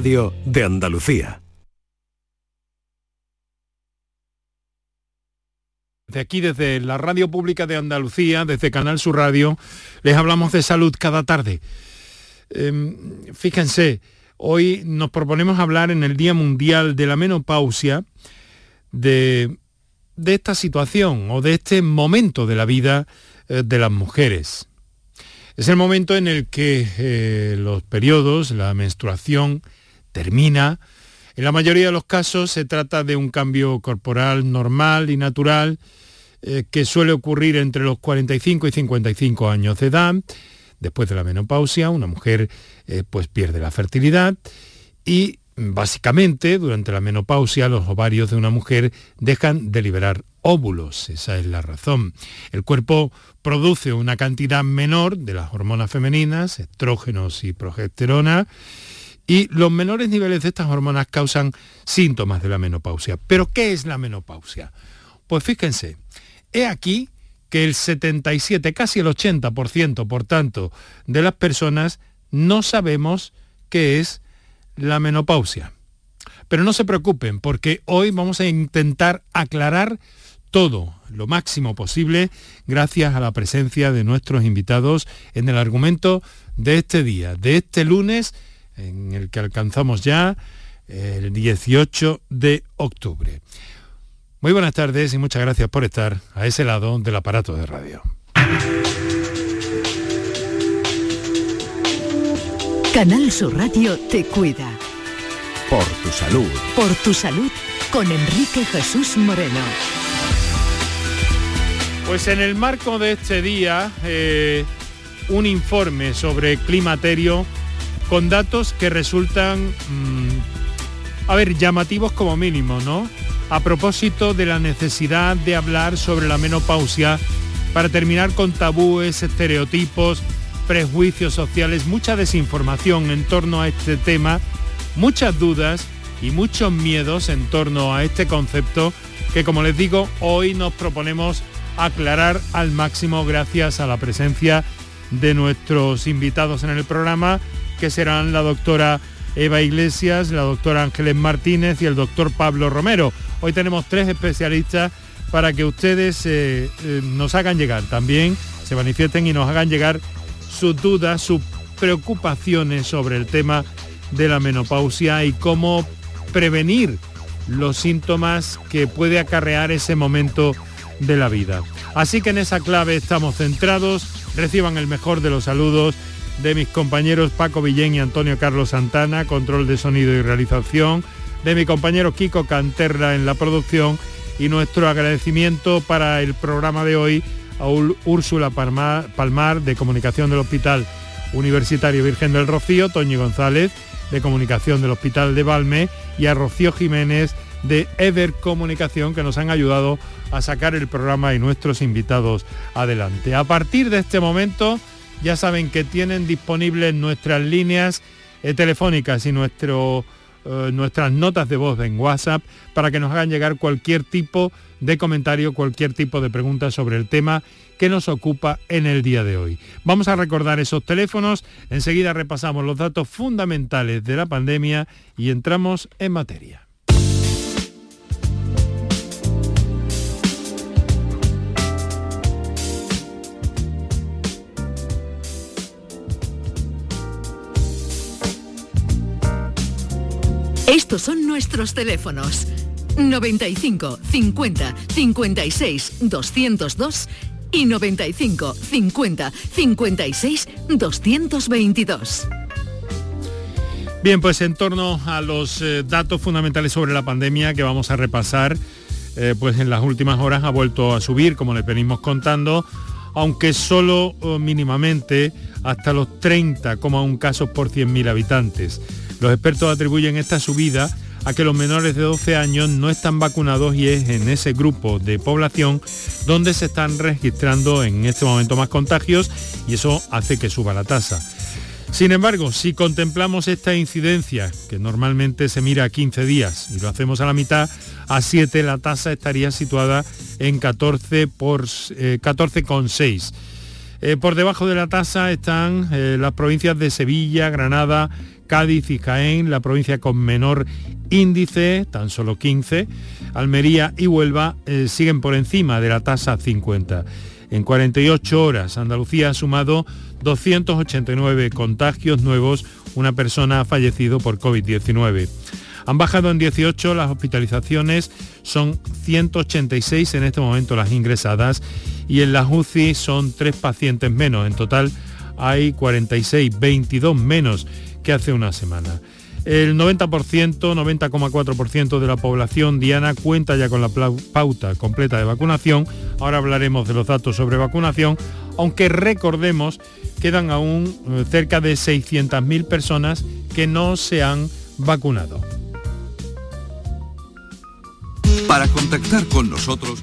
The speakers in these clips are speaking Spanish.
De Andalucía. De aquí, desde la Radio Pública de Andalucía, desde Canal Sur Radio, les hablamos de salud cada tarde. Em, fíjense, hoy nos proponemos hablar en el Día Mundial de la Menopausia de, esta situación o de este momento de la vida eh, de las mujeres. Es el momento en el que eh, los periodos, la menstruación, termina. En la mayoría de los casos se trata de un cambio corporal normal y natural eh, que suele ocurrir entre los 45 y 55 años de edad. Después de la menopausia, una mujer eh, pues pierde la fertilidad y básicamente durante la menopausia los ovarios de una mujer dejan de liberar óvulos, esa es la razón. El cuerpo produce una cantidad menor de las hormonas femeninas, estrógenos y progesterona, y los menores niveles de estas hormonas causan síntomas de la menopausia. ¿Pero qué es la menopausia? Pues fíjense, He aquí que el 77, casi el 80%, por tanto, de las personas no sabemos qué es la menopausia. Pero no se preocupen, porque hoy vamos a intentar aclarar todo lo máximo posible gracias a la presencia de nuestros invitados en el argumento de este día, de este lunes, en el que alcanzamos ya el 18 de octubre. Muy buenas tardes y muchas gracias por estar a ese lado del aparato de radio. Canal Sur Radio te cuida. Por tu salud. Por tu salud con Enrique Jesús Moreno. Pues en el marco de este día, eh, un informe sobre climaterio con datos que resultan, mm, a ver, llamativos como mínimo, ¿no? a propósito de la necesidad de hablar sobre la menopausia para terminar con tabúes, estereotipos, prejuicios sociales, mucha desinformación en torno a este tema, muchas dudas y muchos miedos en torno a este concepto que como les digo hoy nos proponemos aclarar al máximo gracias a la presencia de nuestros invitados en el programa que serán la doctora Eva Iglesias, la doctora Ángeles Martínez y el doctor Pablo Romero. Hoy tenemos tres especialistas para que ustedes eh, eh, nos hagan llegar también, se manifiesten y nos hagan llegar sus dudas, sus preocupaciones sobre el tema de la menopausia y cómo prevenir los síntomas que puede acarrear ese momento de la vida. Así que en esa clave estamos centrados, reciban el mejor de los saludos de mis compañeros Paco Villén y Antonio Carlos Santana, control de sonido y realización, de mi compañero Kiko Canterra en la producción y nuestro agradecimiento para el programa de hoy a Úrsula Palmar, de Comunicación del Hospital Universitario Virgen del Rocío, Toño González de Comunicación del Hospital de Valme y a Rocío Jiménez de Ever Comunicación que nos han ayudado a sacar el programa y nuestros invitados adelante. A partir de este momento ya saben que tienen disponibles nuestras líneas eh, telefónicas y eh, nuestras notas de voz en WhatsApp para que nos hagan llegar cualquier tipo de comentario, cualquier tipo de pregunta sobre el tema que nos ocupa en el día de hoy. Vamos a recordar esos teléfonos, enseguida repasamos los datos fundamentales de la pandemia y entramos en materia. Estos son nuestros teléfonos. 95 50 56 202 y 95 50 56 222. Bien, pues en torno a los eh, datos fundamentales sobre la pandemia que vamos a repasar, eh, pues en las últimas horas ha vuelto a subir, como le venimos contando, aunque solo eh, mínimamente hasta los 30,1 casos por 100.000 habitantes. Los expertos atribuyen esta subida a que los menores de 12 años no están vacunados y es en ese grupo de población donde se están registrando en este momento más contagios y eso hace que suba la tasa. Sin embargo, si contemplamos esta incidencia, que normalmente se mira a 15 días y lo hacemos a la mitad, a 7 la tasa estaría situada en 14 por 14,6. Eh, eh, por debajo de la tasa están eh, las provincias de Sevilla, Granada, Cádiz y Jaén, la provincia con menor índice, tan solo 15, Almería y Huelva eh, siguen por encima de la tasa 50. En 48 horas, Andalucía ha sumado 289 contagios nuevos, una persona ha fallecido por COVID-19. Han bajado en 18 las hospitalizaciones, son 186 en este momento las ingresadas y en las UCI son tres pacientes menos. En total hay 46, 22 menos que hace una semana. El 90%, 90,4% de la población diana cuenta ya con la pauta completa de vacunación. Ahora hablaremos de los datos sobre vacunación, aunque recordemos quedan aún eh, cerca de 600.000 personas que no se han vacunado. Para contactar con nosotros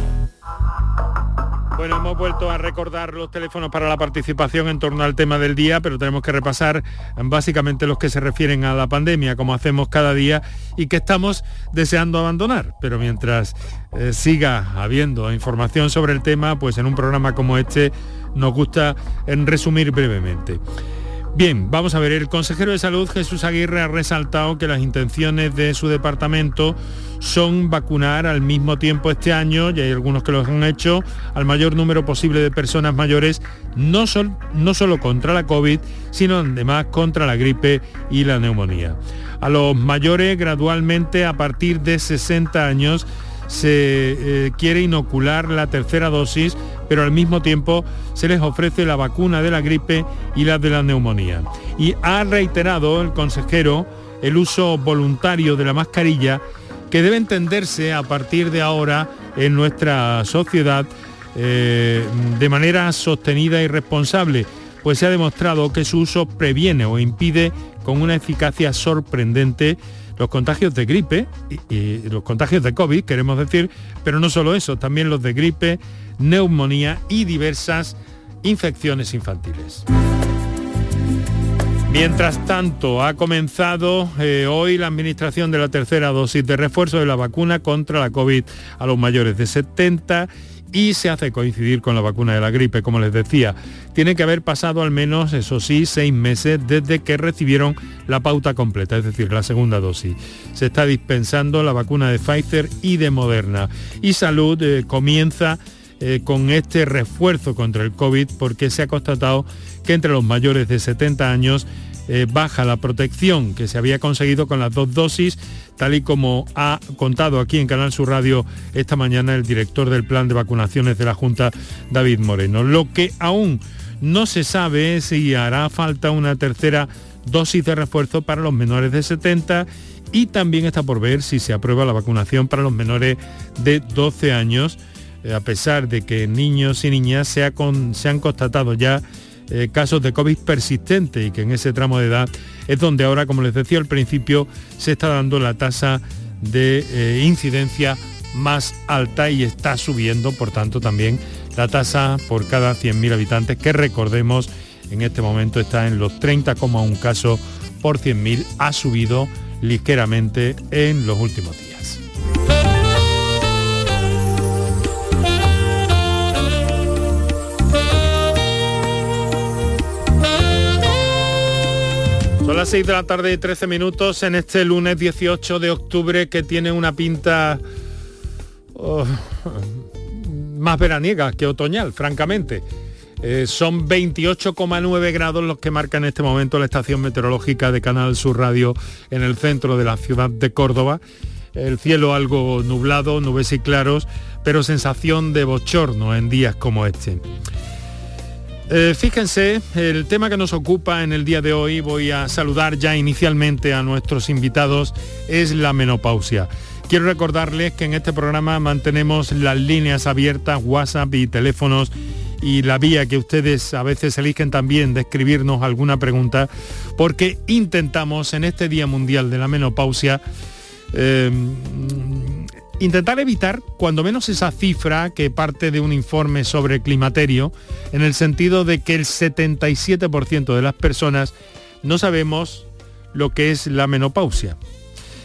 Bueno, hemos vuelto a recordar los teléfonos para la participación en torno al tema del día, pero tenemos que repasar básicamente los que se refieren a la pandemia, como hacemos cada día y que estamos deseando abandonar. Pero mientras eh, siga habiendo información sobre el tema, pues en un programa como este nos gusta en resumir brevemente. Bien, vamos a ver, el consejero de salud Jesús Aguirre ha resaltado que las intenciones de su departamento son vacunar al mismo tiempo este año, y hay algunos que lo han hecho, al mayor número posible de personas mayores, no, no solo contra la COVID, sino además contra la gripe y la neumonía. A los mayores gradualmente a partir de 60 años se eh, quiere inocular la tercera dosis, pero al mismo tiempo se les ofrece la vacuna de la gripe y la de la neumonía. Y ha reiterado el consejero el uso voluntario de la mascarilla que debe entenderse a partir de ahora en nuestra sociedad eh, de manera sostenida y responsable, pues se ha demostrado que su uso previene o impide con una eficacia sorprendente los contagios de gripe y, los contagios de COVID, queremos decir, pero no solo eso, también los de gripe, neumonía y diversas infecciones infantiles. Mientras tanto, ha comenzado eh, hoy la administración de la tercera dosis de refuerzo de la vacuna contra la COVID a los mayores de 70 y se hace coincidir con la vacuna de la gripe, como les decía. Tiene que haber pasado al menos, eso sí, seis meses desde que recibieron la pauta completa, es decir, la segunda dosis. Se está dispensando la vacuna de Pfizer y de Moderna. Y Salud eh, comienza eh, con este refuerzo contra el COVID porque se ha constatado que entre los mayores de 70 años eh, baja la protección que se había conseguido con las dos dosis, tal y como ha contado aquí en Canal Sur Radio esta mañana el director del plan de vacunaciones de la Junta, David Moreno. Lo que aún no se sabe es si hará falta una tercera dosis de refuerzo para los menores de 70 y también está por ver si se aprueba la vacunación para los menores de 12 años, eh, a pesar de que niños y niñas se, se han constatado ya eh, casos de COVID persistente y que en ese tramo de edad es donde ahora, como les decía al principio, se está dando la tasa de eh, incidencia más alta y está subiendo, por tanto, también la tasa por cada 100.000 habitantes, que recordemos en este momento está en los 30,1 casos por 100.000, ha subido ligeramente en los últimos días. Son las 6 de la tarde y 13 minutos en este lunes 18 de octubre que tiene una pinta oh, más veraniega que otoñal, francamente. Eh, son 28,9 grados los que marca en este momento la estación meteorológica de Canal Sur Radio en el centro de la ciudad de Córdoba. El cielo algo nublado, nubes y claros, pero sensación de bochorno en días como este. Eh, fíjense, el tema que nos ocupa en el día de hoy, voy a saludar ya inicialmente a nuestros invitados, es la menopausia. Quiero recordarles que en este programa mantenemos las líneas abiertas, WhatsApp y teléfonos y la vía que ustedes a veces eligen también de escribirnos alguna pregunta, porque intentamos en este Día Mundial de la Menopausia eh, intentar evitar cuando menos esa cifra que parte de un informe sobre climaterio, en el sentido de que el 77% de las personas no sabemos lo que es la menopausia.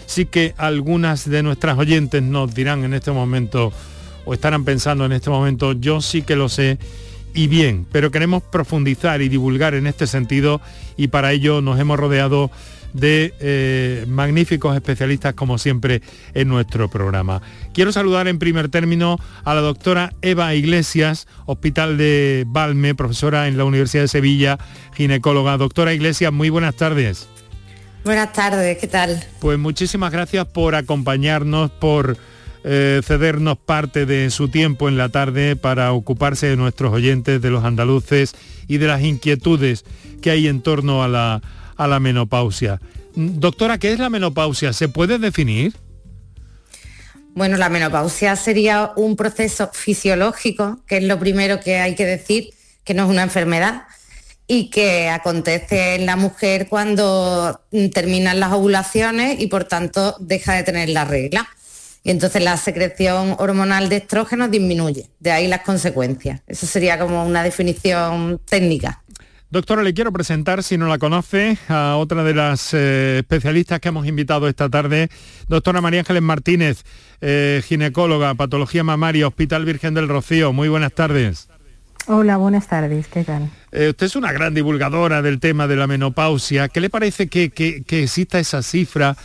Sí que algunas de nuestras oyentes nos dirán en este momento, o estarán pensando en este momento, yo sí que lo sé y bien, pero queremos profundizar y divulgar en este sentido y para ello nos hemos rodeado de eh, magníficos especialistas como siempre en nuestro programa. Quiero saludar en primer término a la doctora Eva Iglesias, Hospital de Balme, profesora en la Universidad de Sevilla, ginecóloga. Doctora Iglesias, muy buenas tardes. Buenas tardes, ¿qué tal? Pues muchísimas gracias por acompañarnos, por eh, cedernos parte de su tiempo en la tarde para ocuparse de nuestros oyentes, de los andaluces y de las inquietudes que hay en torno a la, a la menopausia. Doctora, ¿qué es la menopausia? ¿Se puede definir? Bueno, la menopausia sería un proceso fisiológico, que es lo primero que hay que decir, que no es una enfermedad y que acontece en la mujer cuando terminan las ovulaciones y por tanto deja de tener la regla y entonces la secreción hormonal de estrógeno disminuye. De ahí las consecuencias. Eso sería como una definición técnica. Doctora, le quiero presentar, si no la conoce, a otra de las eh, especialistas que hemos invitado esta tarde, doctora María Ángeles Martínez, eh, ginecóloga, patología mamaria, Hospital Virgen del Rocío. Muy buenas tardes. Hola, buenas tardes, ¿qué tal? Eh, usted es una gran divulgadora del tema de la menopausia. ¿Qué le parece que exista esa cifra?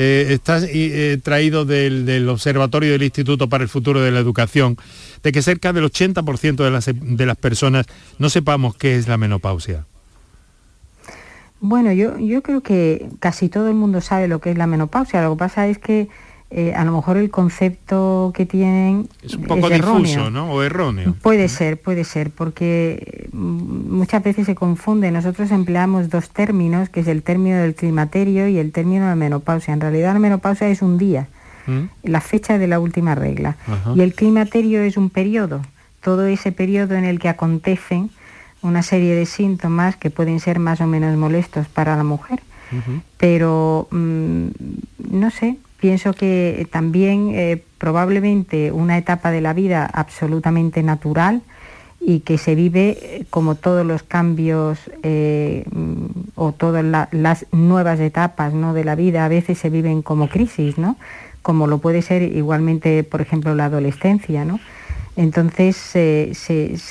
Eh, está eh, traído del, Observatorio del Instituto para el Futuro de la Educación, de que cerca del 80% de las, de las personas no sepamos qué es la menopausia. Bueno, yo, yo creo que casi todo el mundo sabe lo que es la menopausia. Lo que pasa es que eh, a lo mejor el concepto que tienen es un poco difuso, ¿no? O erróneo. Puede ser, puede ser, porque mm, muchas veces se confunde. Nosotros empleamos dos términos, que es el término del climaterio y el término de la menopausia. En realidad la menopausia es un día, ¿Mm? la fecha de la última regla. Y el climaterio es un periodo, todo ese periodo en el que acontecen una serie de síntomas que pueden ser más o menos molestos para la mujer. Pero, mm, no sé, Pienso que también eh, probablemente una etapa de la vida absolutamente natural y que se vive eh, como todos los cambios eh, o todas las nuevas etapas ¿no? de la vida a veces se viven como crisis, ¿no? como lo puede ser igualmente, por ejemplo, la adolescencia. ¿no? Entonces se,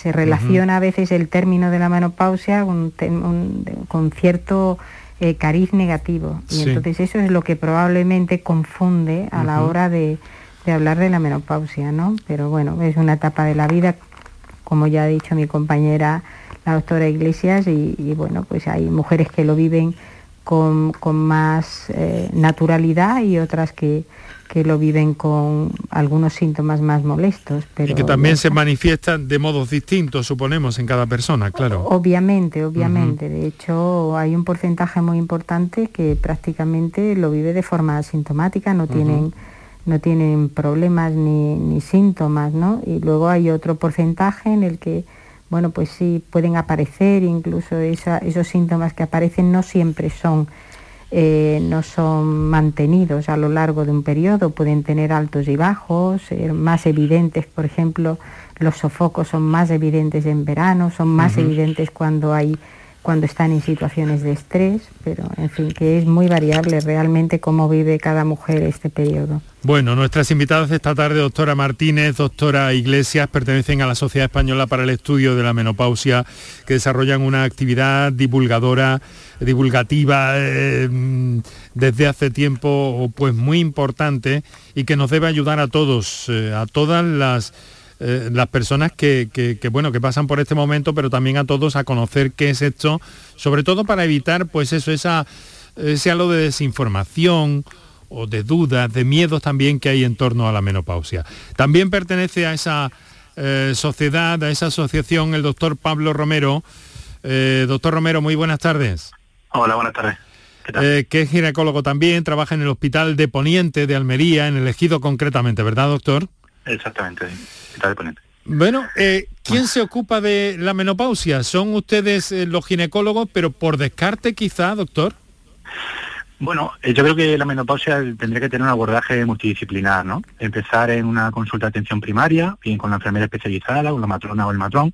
relaciona a veces el término de la menopausia con cierto eh, cariz negativo. Y entonces eso es lo que probablemente confunde a la hora de, hablar de la menopausia, ¿no? Pero bueno, es una etapa de la vida, como ya ha dicho mi compañera la doctora Iglesias, y, bueno, pues hay mujeres que lo viven con, más eh, naturalidad y otras que, que lo viven con algunos síntomas más molestos. Pero y que también se manifiestan de modos distintos, suponemos, en cada persona, claro. Obviamente, obviamente. De hecho, hay un porcentaje muy importante que prácticamente lo vive de forma asintomática, no tienen no tienen problemas ni, síntomas, ¿no? Y luego hay otro porcentaje en el que, bueno, pues sí pueden aparecer, incluso esos síntomas que aparecen no siempre son eh, no son mantenidos a lo largo de un periodo, pueden tener altos y bajos, ser más evidentes, por ejemplo, los sofocos son más evidentes en verano, son más evidentes cuando hay cuando están en situaciones de estrés, pero en fin, que es muy variable realmente cómo vive cada mujer este periodo. Bueno, nuestras invitadas esta tarde, doctora Martínez, doctora Iglesias, pertenecen a la Sociedad Española para el Estudio de la Menopausia, que desarrollan una actividad divulgadora, divulgativa eh, desde hace tiempo pues muy importante y que nos debe ayudar a todos, eh, a todas las eh, las personas que, bueno, que pasan por este momento, pero también a todos a conocer qué es esto, sobre todo para evitar pues eso, esa, ese halo de desinformación o de dudas, de miedos también que hay en torno a la menopausia. También pertenece a esa eh, sociedad, a esa asociación, el doctor Pablo Romero. Eh, doctor Romero, muy buenas tardes. Hola, buenas tardes. que es ginecólogo también, trabaja en el Hospital de Poniente de Almería, en el Ejido concretamente, ¿verdad, doctor? Exactamente, bueno, eh, ¿quién se ocupa de la menopausia? ¿Son ustedes eh, los ginecólogos, pero por descarte quizá, doctor? Bueno, eh, yo creo que la menopausia tendría que tener un abordaje multidisciplinar, ¿no? Empezar en una consulta de atención primaria, bien con la enfermera especializada, con la matrona o el matrón,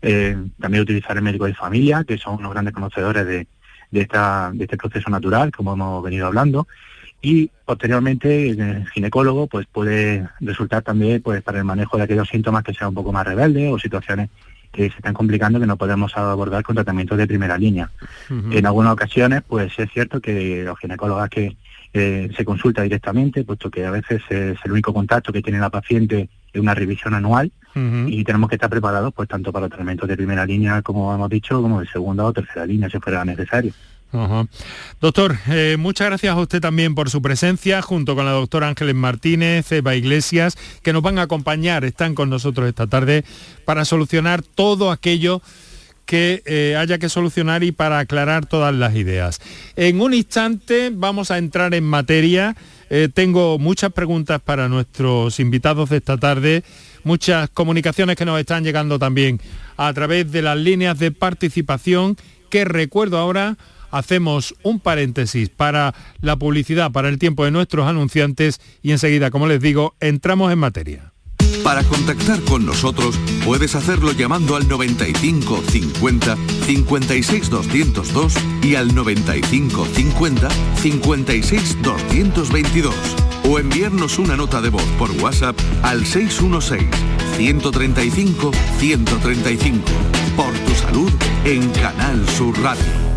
eh, también utilizar el médico de familia, que son unos grandes conocedores de, de, esta, de este proceso natural, como hemos venido hablando, y posteriormente el ginecólogo pues puede resultar también pues para el manejo de aquellos síntomas que sean un poco más rebeldes o situaciones que se están complicando que no podemos abordar con tratamientos de primera línea. En algunas ocasiones, pues es cierto que los ginecólogos que eh, se consulta directamente, puesto que a veces es el único contacto que tiene la paciente es una revisión anual y tenemos que estar preparados pues tanto para tratamientos de primera línea, como hemos dicho, como de segunda o tercera línea, si fuera necesario. Doctor, eh, muchas gracias a usted también por su presencia, junto con la doctora Ángeles Martínez, Eva Iglesias, que nos van a acompañar, están con nosotros esta tarde para solucionar todo aquello que eh, haya que solucionar y para aclarar todas las ideas. En un instante vamos a entrar en materia. Eh, tengo muchas preguntas para nuestros invitados de esta tarde, muchas comunicaciones que nos están llegando también a través de las líneas de participación que recuerdo ahora hacemos un paréntesis para la publicidad, para el tiempo de nuestros anunciantes y enseguida, como les digo, entramos en materia. Para contactar con nosotros puedes hacerlo llamando al 95 50 56 202 y al 95 50 56 222 o enviarnos una nota de voz por WhatsApp al 616 135 135 por tu salud en Canal Sur Radio.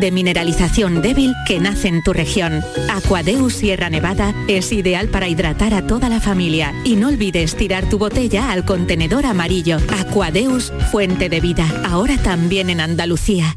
De mineralización débil que nace en tu región. Aquadeus Sierra Nevada es ideal para hidratar a toda la familia y no olvides tirar tu botella al contenedor amarillo. Aquadeus, fuente de vida, ahora también en Andalucía.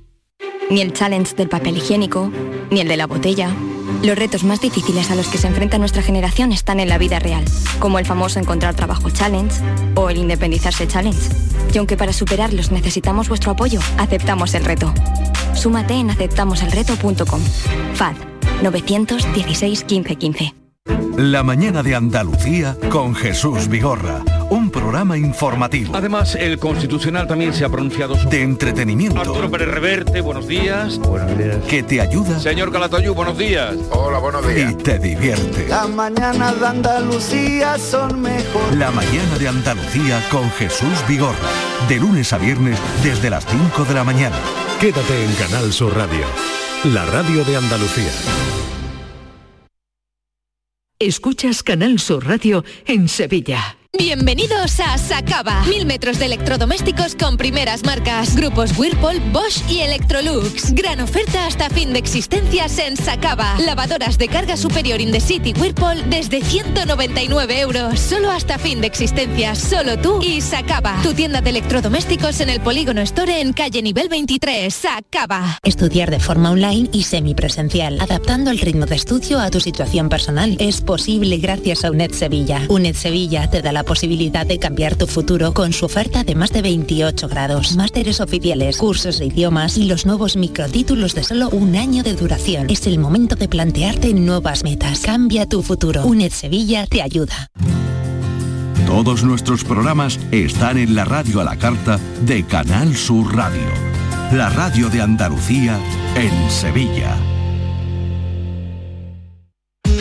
Ni el challenge del papel higiénico, ni el de la botella los retos más difíciles a los que se enfrenta nuestra generación están en la vida real, como el famoso encontrar trabajo challenge o el independizarse challenge. Y aunque para superarlos necesitamos vuestro apoyo, aceptamos el reto. Súmate en aceptamoselreto.com. FAD 916 1515. La mañana de Andalucía con Jesús Vigorra un programa informativo. Además, el Constitucional también se ha pronunciado sobre... De entretenimiento. Arturo Pérez Reverte, buenos días. Buenos días. Que te ayuda. Señor Calatayú, buenos días. Hola, buenos días. Y te divierte. La mañana de Andalucía son mejor. La mañana de Andalucía con Jesús Vigorra. De lunes a viernes desde las 5 de la mañana. Quédate en Canal Sur Radio. La radio de Andalucía. Escuchas Canal Sur Radio en Sevilla. Bienvenidos a Sacaba. Mil metros de electrodomésticos con primeras marcas. Grupos Whirlpool, Bosch y Electrolux. Gran oferta hasta fin de existencias en Sacaba. Lavadoras de carga superior in the city Whirlpool desde 199 euros. Solo hasta fin de existencias. Solo tú y Sacaba. Tu tienda de electrodomésticos en el Polígono Store en calle nivel 23. Sacaba. Estudiar de forma online y semipresencial, adaptando el ritmo de estudio a tu situación personal. Es posible gracias a UNED Sevilla. UNED Sevilla te da la posibilidad de cambiar tu futuro con su oferta de más de 28 grados, másteres oficiales, cursos de idiomas y los nuevos microtítulos de solo un año de duración. Es el momento de plantearte nuevas metas. Cambia tu futuro. UNED Sevilla te ayuda. Todos nuestros programas están en la radio a la carta de Canal Sur Radio, la radio de Andalucía en Sevilla.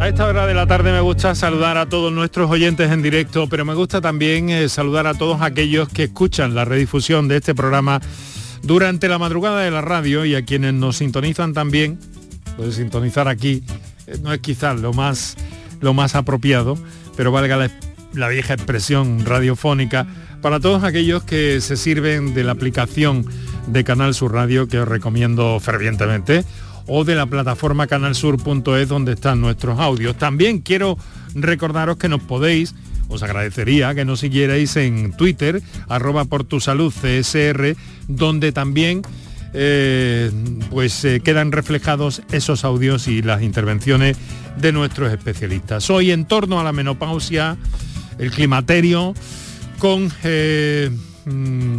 A esta hora de la tarde me gusta saludar a todos nuestros oyentes en directo, pero me gusta también eh, saludar a todos aquellos que escuchan la redifusión de este programa durante la madrugada de la radio y a quienes nos sintonizan también, puede sintonizar aquí, eh, no es quizás lo más lo más apropiado, pero valga la, la vieja expresión radiofónica, para todos aquellos que se sirven de la aplicación de Canal Sur Radio, que os recomiendo fervientemente, o de la plataforma canalsur.es donde están nuestros audios. También quiero recordaros que nos podéis os agradecería que nos siguierais en Twitter, arroba por tu salud CSR, donde también eh, pues eh, quedan reflejados esos audios y las intervenciones de nuestros especialistas. Hoy en torno a la menopausia, el climaterio, con eh, mm,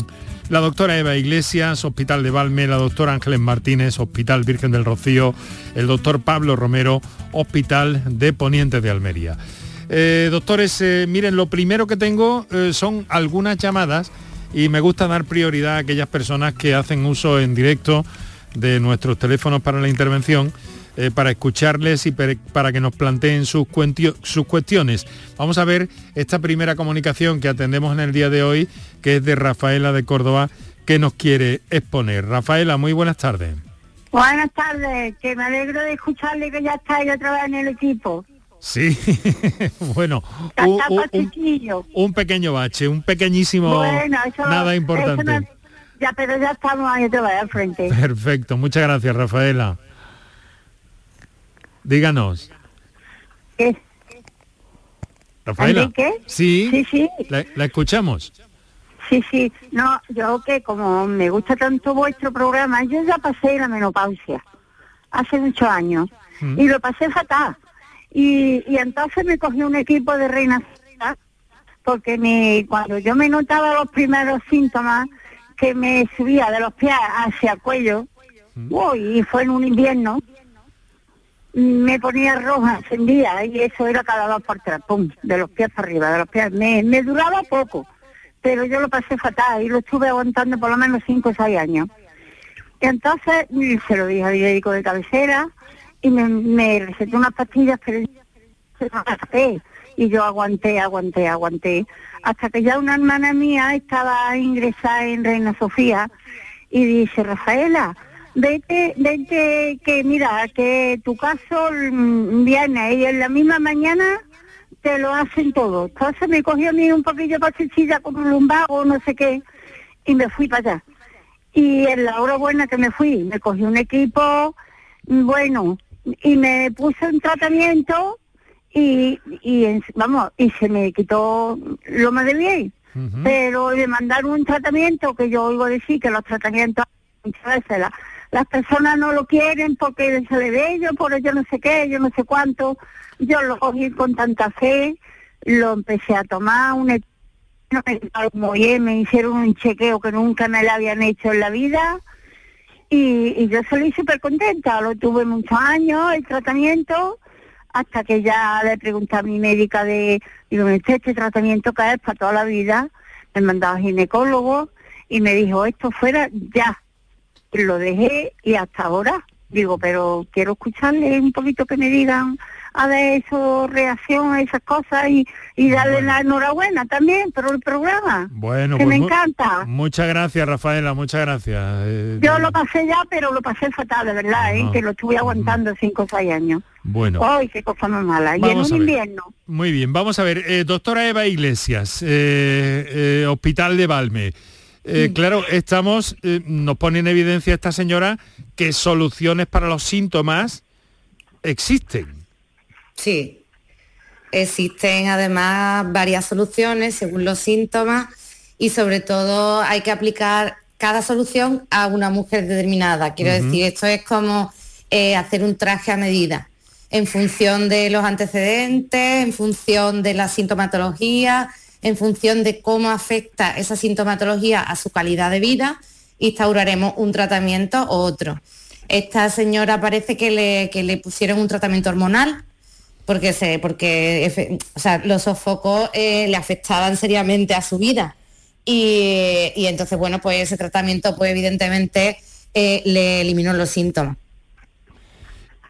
la doctora Eva Iglesias, Hospital de Valme, la doctora Ángeles Martínez, Hospital Virgen del Rocío, el doctor Pablo Romero, Hospital de Poniente de Almería. Eh, doctores, eh, miren, lo primero que tengo eh, son algunas llamadas y me gusta dar prioridad a aquellas personas que hacen uso en directo de nuestros teléfonos para la intervención, para escucharles y para que nos planteen sus, sus cuestiones. Vamos a ver esta primera comunicación que atendemos en el día de hoy, que es de Rafaela de Córdoba, que nos quiere exponer. Rafaela, muy buenas tardes. Buenas tardes, que me alegro de escucharle que ya estáis otra vez en el equipo. Sí, bueno, un, pequeño bache, un pequeñísimo, nada importante. ya, pero ya estamos ahí te al frente. Perfecto, muchas gracias, Rafaela. Díganos. ¿Qué? Rafaela. ¿Qué? Sí, sí, sí. La, escuchamos. Sí, sí. No, yo que como me gusta tanto vuestro programa, yo ya pasé la menopausia hace muchos años mm. y lo pasé fatal y, y entonces me cogí un equipo de reina porque me, cuando yo me notaba los primeros síntomas que me subía de los pies hacia el cuello, y fue en un invierno, me ponía roja, encendía y eso era cada dos por tres, pum, de los pies para arriba, de los pies. Me, duraba poco, pero yo lo pasé fatal y lo estuve aguantando por lo menos cinco o seis años. Y entonces se lo dije al médico de cabecera, y me, me recetó unas pastillas, pero se y yo aguanté, aguanté, aguanté, hasta que ya una hermana mía estaba ingresada en Reina Sofía y dice, Rafaela, vete, vete, que mira, que tu caso mm, viene y en la misma mañana te lo hacen todo. Entonces me cogió a mí un poquillo de con un lumbago, no sé qué, y me fui para allá. Y en la hora buena que me fui, me cogí un equipo, bueno, y me puse un tratamiento y, y vamos, y se me quitó lo más de bien. Pero le mandaron un tratamiento que yo oigo decir que los tratamientos muchas veces las personas no lo quieren porque se le ve yo por yo no sé qué, yo no sé cuánto. Yo lo cogí con tanta fe, lo empecé a tomar, un me hicieron un chequeo que nunca me lo habían hecho en la vida y, yo salí súper contenta, lo tuve muchos años, el tratamiento, hasta que ya le pregunté a mi médica de, digo, este tratamiento que es para toda la vida, me mandaba ginecólogo y me dijo, esto fuera ya. Lo dejé y hasta ahora, digo, pero quiero escucharle un poquito que me digan a ver eso, reacción a esas cosas y, y darle la enhorabuena también por el programa. Bueno, que pues me encanta. Muchas gracias, Rafaela, muchas gracias. Eh, Yo lo pasé ya, pero lo pasé fatal, de verdad, ¿eh? que lo estuve aguantando cinco o seis años. Bueno. Ay, qué cosa más mala. y en un invierno. Muy bien, vamos a ver. Eh, doctora Eva Iglesias, Hospital de Valme. Claro, estamos, nos pone en evidencia esta señora que soluciones para los síntomas existen. Sí, existen además varias soluciones según los síntomas y sobre todo hay que aplicar cada solución a una mujer determinada. Quiero decir, esto es como eh, hacer un traje a medida en función de los antecedentes, en función de la sintomatología, en función de cómo afecta esa sintomatología a su calidad de vida, instauraremos un tratamiento u otro. Esta señora parece que le, que le pusieron un tratamiento hormonal porque, se, porque los sofocos eh, le afectaban seriamente a su vida. Y, entonces, bueno, pues ese tratamiento, pues evidentemente eh, le eliminó los síntomas.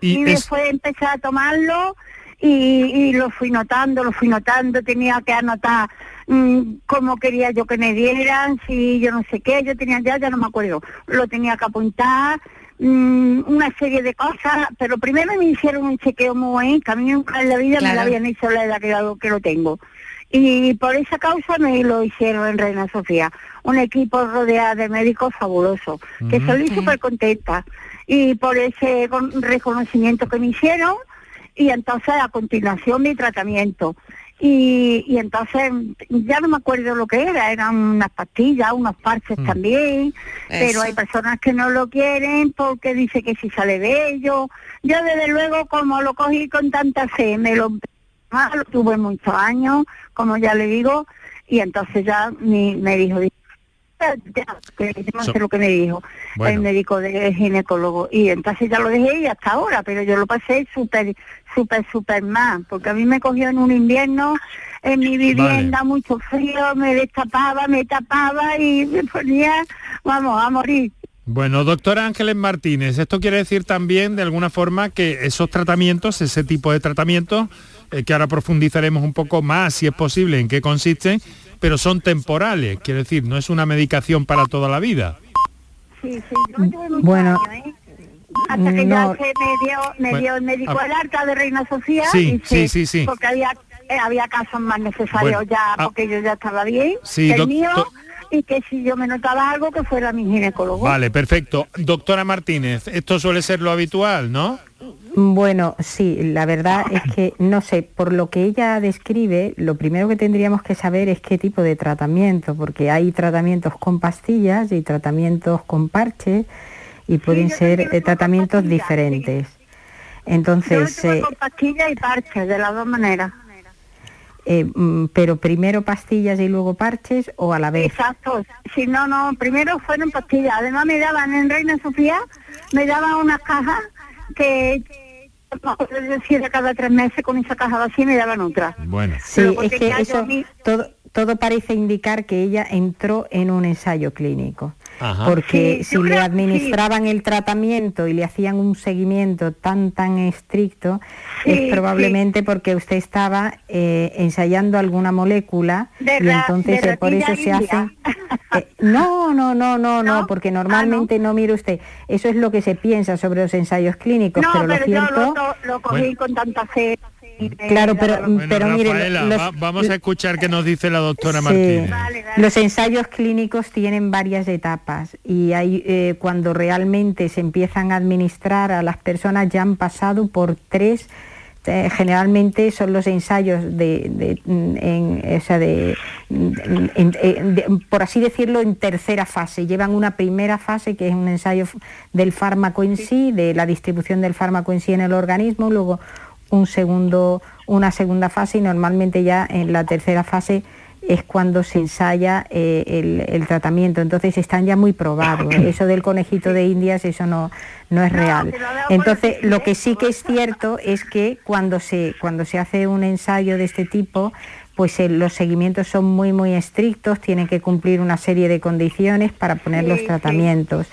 Y, después empecé a tomarlo y, lo fui notando, lo fui notando, tenía que anotar mm, cómo quería yo que me dieran, si yo no sé qué, yo tenía ya, ya no me acuerdo, lo tenía que apuntar, mm, una serie de cosas, pero primero me hicieron un chequeo muy bueno, que a mí nunca en la vida me lo habían hecho la edad que, lo- que lo tengo. Y por esa causa me lo hicieron en Reina Sofía. Un equipo rodeado de médicos fabuloso, que salí súper contenta. Y por ese con- reconocimiento que me hicieron, y entonces a continuación mi tratamiento. Y, y entonces ya no me acuerdo lo que era, eran unas pastillas, unos parches también, pero hay personas que no lo quieren porque dice que si sale de ellos. Yo desde luego como lo cogí con tanta fe, me lo, ah, lo tuve muchos años, como ya le digo, y entonces ya mi, me dijo, ya, que no So- lo que me dijo Bueno. el médico de ginecólogo y entonces ya lo dejé y hasta ahora pero yo lo pasé súper súper súper mal porque a mí me cogió en un invierno en mi vivienda mucho frío me destapaba me tapaba y me ponía vamos a morir Bueno, doctora Ángeles Martínez, esto quiere decir también de alguna forma que esos tratamientos, ese tipo de tratamientos, eh, que ahora profundizaremos un poco más si es posible en qué consisten, pero son temporales, quiere decir, no es una medicación para toda la vida. sí sí yo tuve muchos Bueno, años, ¿eh? Hasta que no- ya se me dio me Bueno, dio el médico el alta de Reina Sofía Sí, se- sí, sí, sí. porque había eh, había casos más necesarios Bueno, ya ah. porque yo ya estaba bien Sí, que el mío y que si yo me notaba algo que fuera mi ginecólogo Vale, perfecto. Doctora Martínez, esto suele ser lo habitual, ¿no? Bueno, sí, la verdad es que no sé, por lo que ella describe, lo primero que tendríamos que saber es qué tipo de tratamiento, porque hay tratamientos con pastillas y tratamientos con parches y pueden ser eh, tratamientos diferentes. Yo Entonces, tuve eh, con pastillas y parches, de las dos maneras. eh, mm, pero primero pastillas y luego parches o a la vez. Exacto. Si no, no, primero fueron pastillas. Además me daban en Reina Sofía, me daban unas cajas que no decir cada tres meses con esa caja vacía me daban otra. Bueno. Sí, es que yo eso, mí- todo, todo parece indicar que ella entró en un ensayo clínico. Ajá. Porque Sí, si le creo- administraban el tratamiento y le hacían un seguimiento tan tan estricto, Sí, es probablemente porque usted estaba eh, ensayando alguna molécula De y ra- entonces de eh, por eso se. Eh, no, no, no, no, no, porque Ah, normalmente no. mire usted, eso es lo que se piensa sobre los ensayos clínicos, No, pero, pero, lo yo cierto... lo, cogí Bueno. con tanta fe. Claro, pero, Bueno, pero mire, Rafaela, los- va- vamos a escuchar qué nos dice la doctora Sí. Martínez. Los ensayos clínicos tienen varias etapas y hay, eh, cuando realmente se empiezan a administrar a las personas ya han pasado por tres, eh, generalmente son los ensayos de, de, mm, en, o sea, de, mm, en- en- de- por así decirlo, en tercera fase. Llevan una primera fase que es un ensayo del fármaco en sí, de la distribución del fármaco en sí en el organismo, luego un segundo, una segunda fase y normalmente ya en la tercera fase es cuando se ensaya eh, el, el tratamiento. Entonces están ya muy probados. Eso del conejito de Indias, eso no, no es real. Entonces, lo que sí que es cierto es que cuando se, cuando se hace un ensayo de este tipo, pues eh, los seguimientos son muy, muy estrictos, tienen que cumplir una serie de condiciones para poner los tratamientos.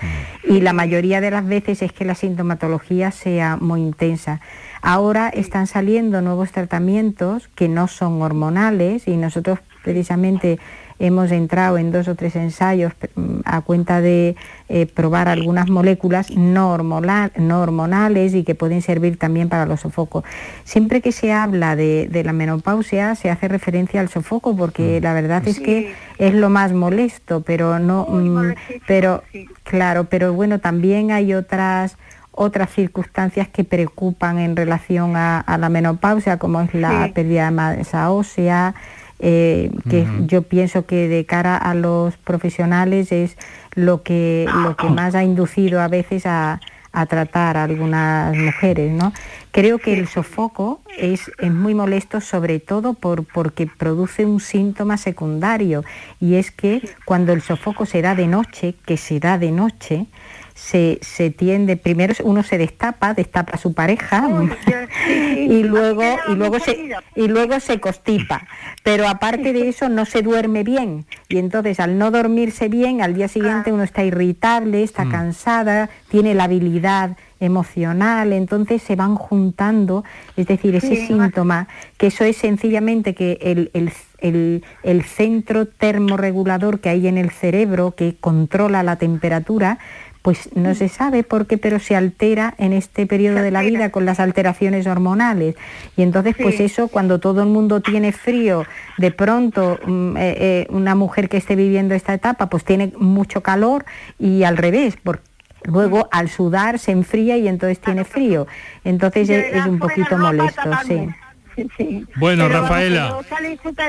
Y la mayoría de las veces es que la sintomatología sea muy intensa. Ahora están saliendo nuevos tratamientos que no son hormonales y nosotros precisamente hemos entrado en dos o tres ensayos mm, a cuenta de eh, probar algunas moléculas no, hormonal- no hormonales y que pueden servir también para los sofocos. Siempre que se habla de, de la menopausia se hace referencia al sofoco porque la verdad es que es lo más molesto, pero no, mm, pero claro, pero bueno, también hay otras otras circunstancias que preocupan en relación a, a la menopausia, como es la Sí. pérdida de masa ósea, eh, que yo pienso que de cara a los profesionales es lo que, lo que más ha inducido a veces a, a tratar a algunas mujeres, ¿no? Creo que el sofoco es, es muy molesto sobre todo por, porque produce un síntoma secundario y es que cuando el sofoco se da de noche, que se da de noche, se, se tiende, primero uno se destapa, destapa a su pareja y luego, y luego se y luego se constipa. Pero aparte de eso no se duerme bien. Y entonces al no dormirse bien, al día siguiente uno está irritable, está Mm. cansada, tiene la habilidad emocional, entonces se van juntando, es decir, ese Sí. síntoma, que eso es sencillamente que el, el- el- el centro termorregulador que hay en el cerebro, que controla la temperatura, pues no se sabe por qué, pero se altera en este periodo de la vida con las alteraciones hormonales. Y entonces, pues eso, cuando todo el mundo tiene frío, de pronto mm, eh, eh, una mujer que esté viviendo esta etapa, pues tiene mucho calor y al revés, porque luego al sudar se enfría y entonces tiene frío. Entonces es, es un poquito molesto, sí. Bueno, Rafaela.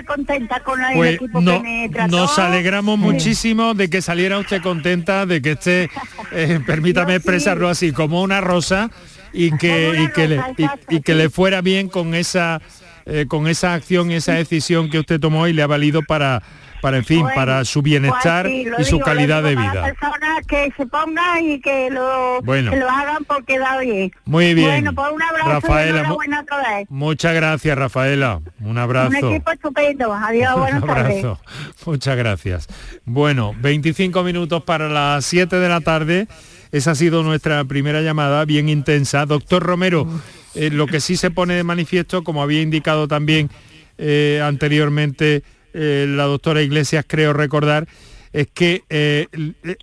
contenta con el pues equipo no, que me trató. nos alegramos Sí. muchísimo de que saliera usted contenta, de que esté, eh, permítame expresarlo así, como una rosa y que, y que, le, y- y que le fuera bien con esa, eh, con esa acción, esa decisión que usted tomó y le ha valido para, para en fin, Bueno, para su bienestar pues sí, lo y su calidad de vida. personas que se pongan y que lo, Bueno. que lo hagan porque da bien. Muy bien. Bueno, pues un abrazo Rafaela, enhorabuena otra vez. Muchas gracias, Rafaela. Un abrazo. Un equipo estupendo. Adiós, Un buenas tardes. abrazo. Muchas gracias. Bueno, 25 minutos para las 7 de la tarde. Esa ha sido nuestra primera llamada, bien intensa. Doctor Romero, eh, lo que sí se pone de manifiesto, como había indicado también eh, anteriormente eh, la doctora Iglesias, creo recordar, es que eh,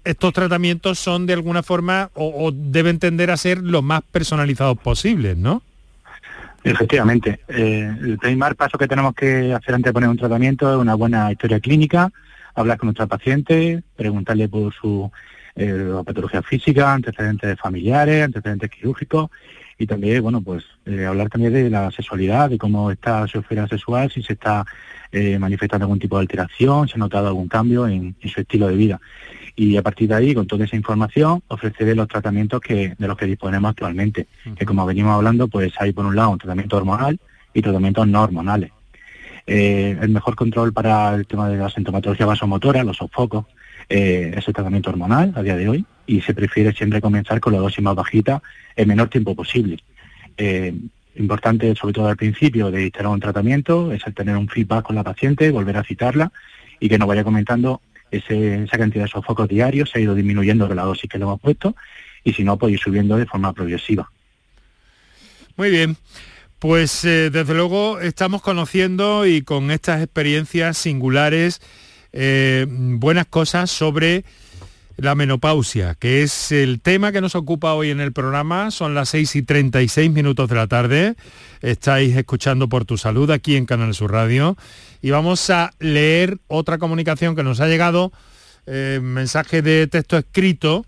estos tratamientos son de alguna forma o, o deben tender a ser lo más personalizados posibles, ¿no? Efectivamente. Eh, el primer paso que tenemos que hacer antes de poner un tratamiento es una buena historia clínica, hablar con nuestra paciente, preguntarle por su eh, patología física, antecedentes familiares, antecedentes quirúrgicos y también, bueno, pues hablar también de la sexualidad, de cómo está su esfera sexual, si se está eh, manifestando algún tipo de alteración, si ha notado algún cambio en, en su estilo de vida. Y a partir de ahí, con toda esa información, ofreceré los tratamientos que, de los que disponemos actualmente, que como venimos hablando, pues hay por un lado un tratamiento hormonal y tratamientos no hormonales. Eh, el mejor control para el tema de la sintomatología vasomotora, los sofocos, eh, es el tratamiento hormonal a día de hoy y se prefiere siempre comenzar con la dosis más bajita el menor tiempo posible. Eh, importante, sobre todo al principio, de instalar un tratamiento, es el tener un feedback con la paciente, volver a citarla y que nos vaya comentando esa cantidad de sofocos diarios, se ha ido disminuyendo de la dosis que le hemos puesto y si no, pues ir subiendo de forma progresiva. Muy bien. Pues eh, desde luego estamos conociendo y con estas experiencias singulares eh, buenas cosas sobre la menopausia, que es el tema que nos ocupa hoy en el programa. Son las 6 y 36 minutos de la tarde. Estáis escuchando por tu salud aquí en Canal Sur Radio. Y vamos a leer otra comunicación que nos ha llegado, eh, mensaje de texto escrito,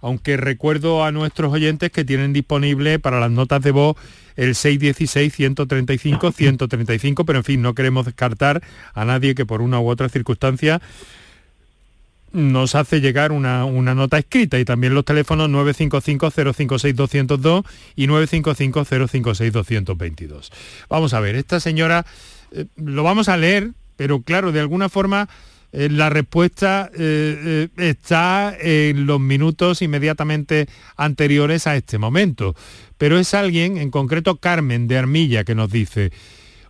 aunque recuerdo a nuestros oyentes que tienen disponible para las notas de voz el 616-135-135, pero en fin, no queremos descartar a nadie que por una u otra circunstancia nos hace llegar una, una nota escrita y también los teléfonos 955-056-202 y 955-056-222. Vamos a ver, esta señora eh, lo vamos a leer, pero claro, de alguna forma eh, la respuesta eh, está en los minutos inmediatamente anteriores a este momento. Pero es alguien, en concreto Carmen de Armilla, que nos dice,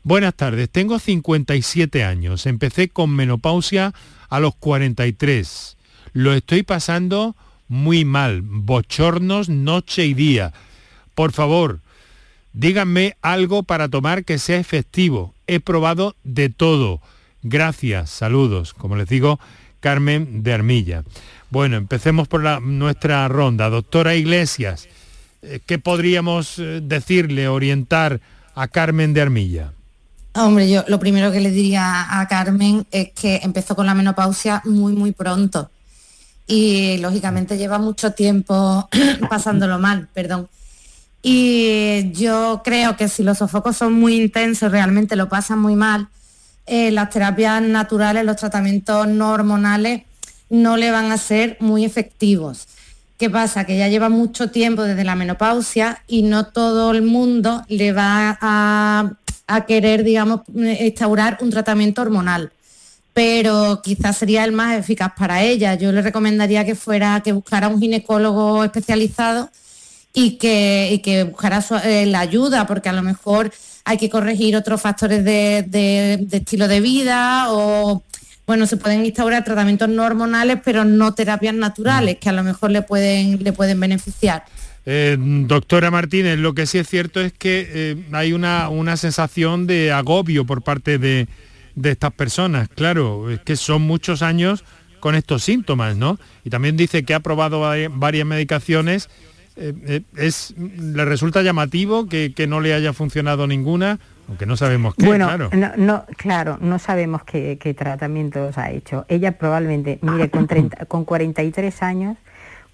buenas tardes, tengo 57 años, empecé con menopausia a los 43. Lo estoy pasando muy mal, bochornos noche y día. Por favor, díganme algo para tomar que sea efectivo. He probado de todo. Gracias, saludos. Como les digo, Carmen de Armilla. Bueno, empecemos por nuestra ronda. Doctora Iglesias, eh, ¿qué podríamos eh, decirle, orientar a Carmen de Armilla? Hombre, yo lo primero que le diría a Carmen es que empezó con la menopausia muy, muy pronto. Y lógicamente lleva mucho tiempo pasándolo mal, perdón. Y yo creo que si los sofocos son muy intensos, realmente lo pasan muy mal, eh, las terapias naturales, los tratamientos no hormonales no le van a ser muy efectivos. ¿Qué pasa? Que ya lleva mucho tiempo desde la menopausia y no todo el mundo le va a, a querer, digamos, instaurar un tratamiento hormonal. Pero quizás sería el más eficaz para ella. Yo le recomendaría que fuera, que buscara un ginecólogo especializado y que, y que buscara su- eh, la ayuda, porque a lo mejor hay que corregir otros factores de, de- de estilo de vida o, bueno, se pueden instaurar tratamientos no hormonales, pero no terapias naturales, que a lo mejor le pueden, le pueden beneficiar. Eh, doctora Martínez, lo que sí es cierto es que eh, hay una, una sensación de agobio por parte de, de estas personas. Claro, es que son muchos años con estos síntomas, ¿no? Y también dice que ha probado varias medicaciones. Eh, es, ¿Le resulta llamativo que, no le haya funcionado ninguna? Aunque no sabemos qué, bueno, claro. No, no, claro, no sabemos qué, tratamientos ha hecho. Ella probablemente, mire, con, con 43 años,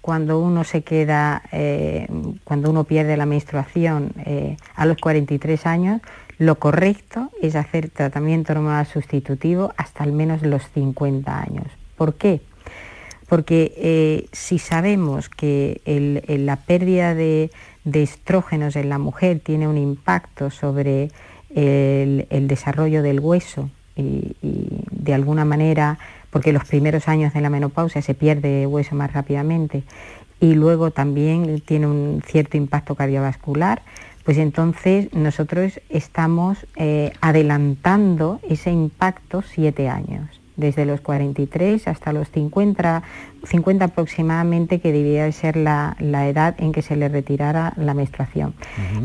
cuando uno se queda, eh, cuando uno pierde la menstruación a los 43 años, lo correcto es hacer tratamiento hormonal sustitutivo hasta al menos los 50 años. ¿Por qué? Porque eh, si sabemos que la pérdida de, estrógenos en la mujer tiene un impacto sobre el, desarrollo del hueso y, de alguna manera, porque los primeros años de la menopausia se pierde hueso más rápidamente y luego también tiene un cierto impacto cardiovascular, pues entonces nosotros estamos eh, adelantando ese impacto siete años, desde los 43 hasta los 50, 50 aproximadamente, que debía ser la, edad en que se le retirara la menstruación.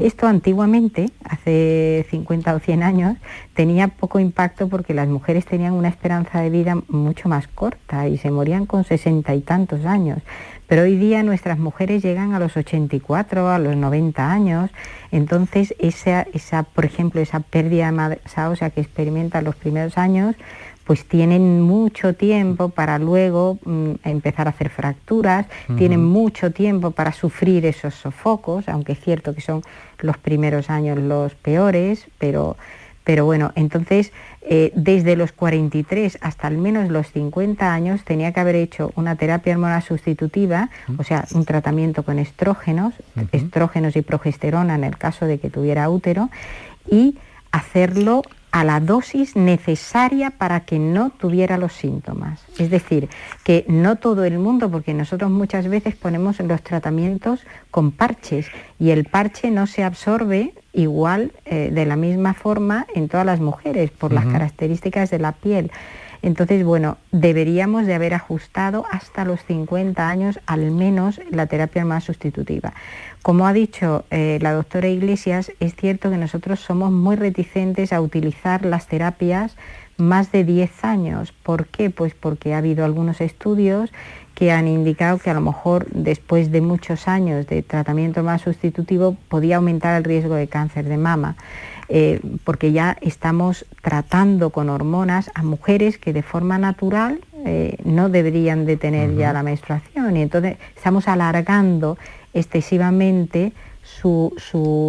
Esto antiguamente, hace 50 o 100 años, tenía poco impacto porque las mujeres tenían una esperanza de vida mucho más corta y se morían con sesenta y tantos años. Pero hoy día nuestras mujeres llegan a los 84, a los 90 años, entonces esa, esa por ejemplo, esa pérdida de masa ósea que experimentan los primeros años, pues tienen mucho tiempo para luego mm, empezar a hacer fracturas, tienen mucho tiempo para sufrir esos sofocos, aunque es cierto que son los primeros años los peores, pero, pero bueno, entonces eh, desde los 43 hasta al menos los 50 años tenía que haber hecho una terapia hormonal sustitutiva, o sea, un tratamiento con estrógenos, estrógenos y progesterona en el caso de que tuviera útero, y hacerlo a la dosis necesaria para que no tuviera los síntomas. Es decir, que no todo el mundo, porque nosotros muchas veces ponemos los tratamientos con parches y el parche no se absorbe igual eh, de la misma forma en todas las mujeres por las características de la piel. Entonces, bueno, deberíamos de haber ajustado hasta los 50 años al menos la terapia más sustitutiva. Como ha dicho eh, la doctora Iglesias, es cierto que nosotros somos muy reticentes a utilizar las terapias más de 10 años. ¿Por qué? Pues porque ha habido algunos estudios que han indicado que a lo mejor después de muchos años de tratamiento más sustitutivo podía aumentar el riesgo de cáncer de mama, eh, porque ya estamos tratando con hormonas a mujeres que de forma natural eh, no deberían de tener ya la menstruación y entonces estamos alargando excesivamente su,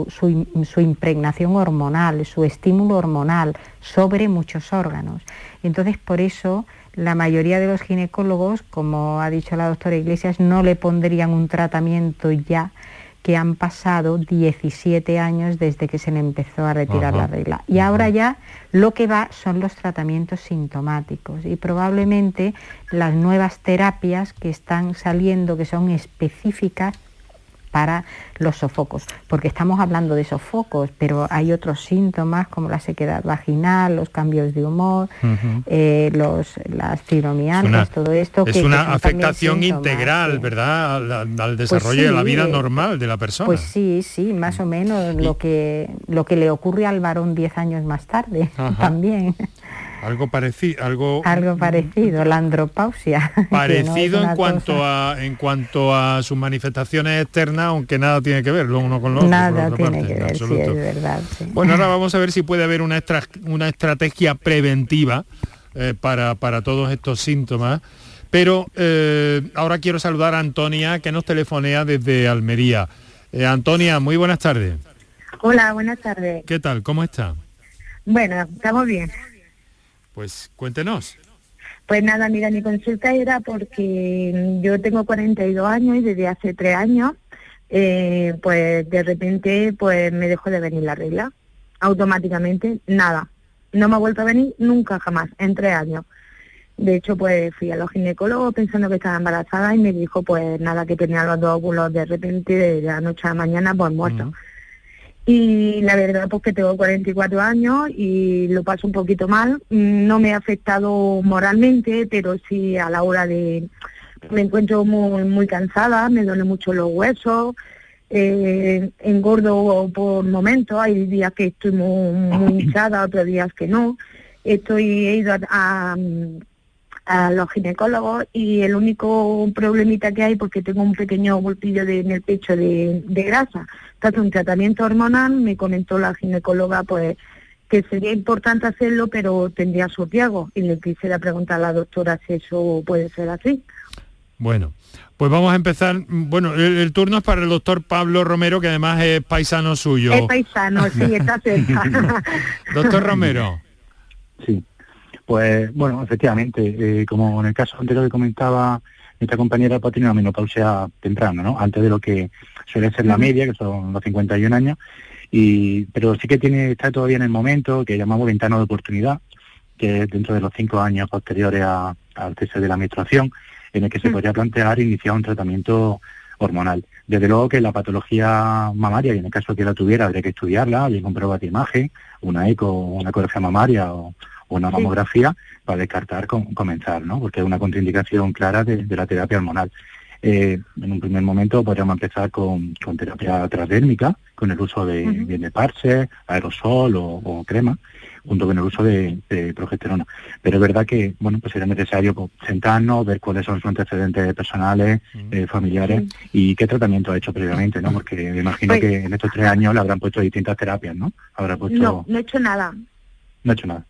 su, impregnación hormonal, su estímulo hormonal sobre muchos órganos. Entonces, por eso la mayoría de los ginecólogos, como ha dicho la doctora Iglesias, no le pondrían un tratamiento ya que han pasado 17 años desde que se le empezó a retirar la regla. Y ahora ya lo que va son los tratamientos sintomáticos y probablemente las nuevas terapias que están saliendo, que son específicas para los sofocos, porque estamos hablando de sofocos, pero hay otros síntomas como la sequedad vaginal, los cambios de humor, eh, los, las fibromialgias, todo esto. Es una afectación integral, ¿verdad? Al, desarrollo de la vida normal de la persona. Pues sí, sí, más o menos lo, que, lo que le ocurre al varón 10 años más tarde también. Algo parecido, algo, algo parecido, la andropausia. Parecido en cuanto a en cuanto a sus manifestaciones externas, aunque nada tiene que ver lo uno con lo otro. Nada tiene que ver, sí, es verdad. Bueno, ahora vamos a ver si puede haber una, una estrategia preventiva eh, para, para todos estos síntomas. Pero eh, ahora quiero saludar a Antonia, que nos telefonea desde Almería. Eh, Antonia, muy buenas tardes. Hola, buenas tardes. ¿Qué tal? ¿Cómo está? Bueno, estamos bien. Pues cuéntenos. Pues nada, mira, mi consulta era porque yo tengo 42 años y desde hace tres años, eh, pues de repente pues me dejó de venir la regla. Automáticamente, nada. No me ha vuelto a venir nunca jamás, en tres años. De hecho, pues fui a los ginecólogos pensando que estaba embarazada y me dijo pues nada, que tenía los dos óvulos de repente de la noche a la mañana pues muertos. Y la verdad pues que tengo 44 años y lo paso un poquito mal. No me ha afectado moralmente, pero sí a la hora de... Me encuentro muy, muy cansada, me duelen mucho los huesos, eh, engordo por momentos, hay días que estoy muy, hinchada, otros días que no. Estoy, he ido a, a los ginecólogos y el único problemita que hay porque tengo un pequeño bultillo de, en el pecho de, de grasa. Tanto un tratamiento hormonal, me comentó la ginecóloga pues que sería importante hacerlo pero tendría su riesgo y le quisiera preguntar a la doctora si eso puede ser así. Bueno, pues vamos a empezar. Bueno, el, turno es para el doctor Pablo Romero, que además es paisano suyo. Es paisano, sí, está cerca. doctor Romero. Sí, pues bueno, efectivamente, eh, como en el caso anterior que comentaba esta compañera, pues tiene una menopausia temprana, ¿no? Antes de lo que suele ser la media, que son los 51 años, y pero sí que tiene está todavía en el momento que llamamos ventana de oportunidad, que es dentro de los cinco años posteriores al cese de la menstruación, en el que se mm. podría plantear iniciar un tratamiento hormonal. Desde luego que la patología mamaria, y en el caso que la tuviera, habría que estudiarla, bien comprobar de imagen, una eco, una ecografía mamaria o, una mamografía, para descartar comenzar, ¿no? Porque es una contraindicación clara de, la terapia hormonal. Eh, en un primer momento podríamos empezar con, terapia transdérmica, con el uso de, de parche, aerosol o crema, junto con el uso de, progesterona. Pero es verdad que, bueno, pues sería necesario pues, sentarnos, ver cuáles son sus antecedentes personales, eh, familiares y qué tratamiento ha hecho previamente, ¿no? Porque me imagino pues que en estos tres años le habrán puesto distintas terapias, ¿no? Habrá puesto... No, no he hecho nada. No he hecho nada.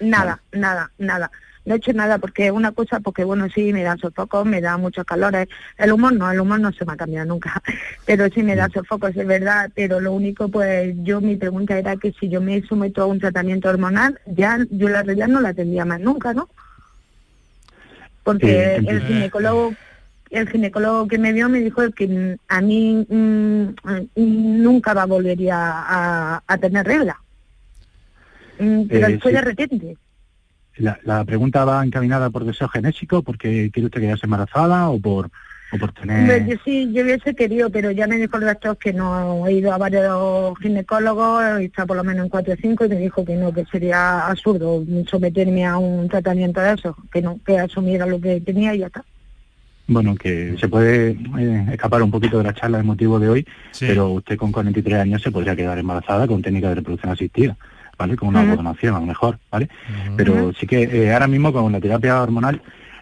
Nada, nada, nada no he hecho nada porque es una cosa, porque bueno, sí, me da sofocos, me da muchos calores. El humor no, el humor no se me ha cambiado nunca, pero sí me da mm. sofocos, es verdad. Pero lo único, pues yo, mi pregunta era que si yo me someto a un tratamiento hormonal, ya yo la realidad no la tendría más nunca, ¿no? Porque el ginecólogo el ginecólogo que me vio me dijo que a mí mm, nunca va a volver a, a, tener regla. Mm, pero eh, fue de repente. La, pregunta va encaminada por deseo genético, porque quiere usted quedarse embarazada o por, o por tener... Yo sí, yo hubiese querido, pero ya me dijo el doctor que no he ido a varios ginecólogos, está por lo menos en 4 o 5, y me dijo que no, que sería absurdo someterme a un tratamiento de eso, que no, que asumiera lo que tenía y ya está. Bueno, que se puede eh, escapar un poquito de la charla de motivo de hoy, pero usted con 43 años se podría quedar embarazada con técnica de reproducción asistida. ¿Vale? Con una donación a lo mejor, ¿vale? Pero sí que eh, ahora mismo con la terapia hormonal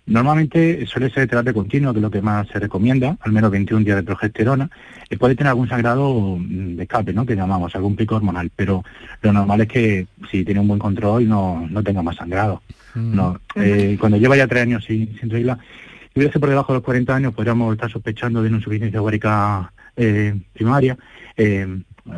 Normalmente suele ser terapia continua, que es lo que más se recomienda, al menos 21 días de progesterona. Eh, puede tener algún sangrado mm, de escape, ¿no? Que llamamos, algún pico hormonal, pero lo normal es que si tiene un buen control no, no tenga más sangrado. no, eh, cuando lleva ya tres años sin, sin regla, si hubiese por debajo de los 40 años, podríamos estar sospechando de una insuficiencia ovárica primaria.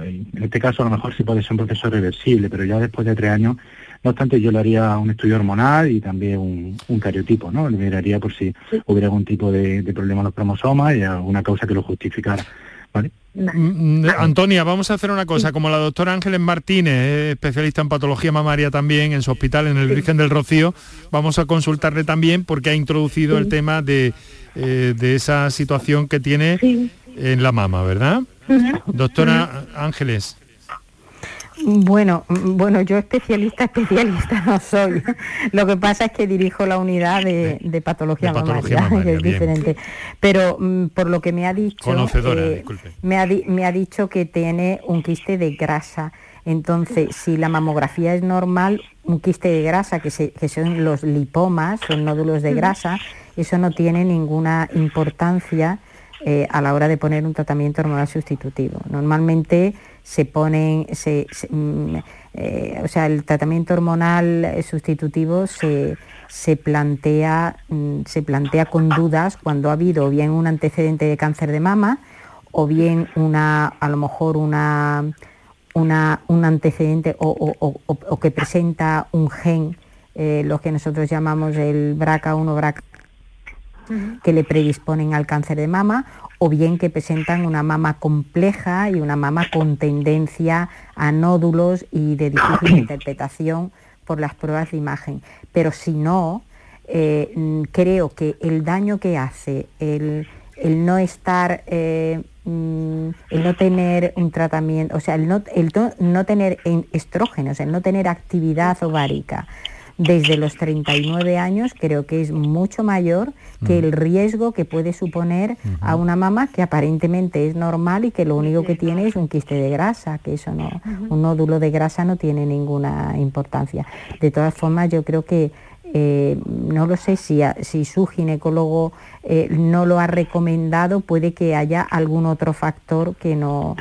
En este caso a lo mejor sí puede ser un proceso reversible, pero ya después de tres años, no obstante yo le haría un estudio hormonal y también un, un cariotipo, ¿no? Le miraría por si hubiera algún tipo de, problema en los cromosomas y alguna causa que lo justificara. ¿Vale? Mm, mm, Antonia, vamos a hacer una cosa, como la doctora Ángeles Martínez, especialista en patología mamaria también en su hospital en el Virgen del Rocío, vamos a consultarle también porque ha introducido el tema de, eh, de esa situación que tiene en la mama, ¿verdad? Doctora Ángeles. Bueno, bueno, yo especialista, especialista no soy. Lo que pasa es que dirijo la unidad de, patología, mamaria, que es diferente. Pero mm, por lo que me ha dicho, eh, me, ha me ha dicho que tiene un quiste de grasa. Entonces, si la mamografía es normal, un quiste de grasa, que, que son los lipomas, son nódulos de grasa, eso no tiene ninguna importancia eh, a la hora de poner un tratamiento hormonal sustitutivo. Normalmente se ponen, mm, eh, o sea, el tratamiento hormonal sustitutivo se, plantea, mm, se plantea con dudas cuando ha habido bien un antecedente de cáncer de mama o bien una, a lo mejor una, una un antecedente o, que presenta un gen, eh, lo que nosotros llamamos el BRCA1, BRCA que le predisponen al cáncer de mama o bien que presentan una mama compleja y una mama con tendencia a nódulos y de difícil interpretación por las pruebas de imagen. Pero si no, eh, creo que el daño que hace el, no estar, eh, mm, el no tener un tratamiento, o sea, el no, el no tener estrógenos, el no tener actividad ovárica, desde los 39 años creo que es mucho mayor que el riesgo que puede suponer a una mamá que aparentemente es normal y que lo único que tiene es un quiste de grasa, que eso no, un nódulo de grasa no tiene ninguna importancia. De todas formas, yo creo que eh, no lo sé si, si su ginecólogo eh, no lo ha recomendado, puede que haya algún otro factor que no,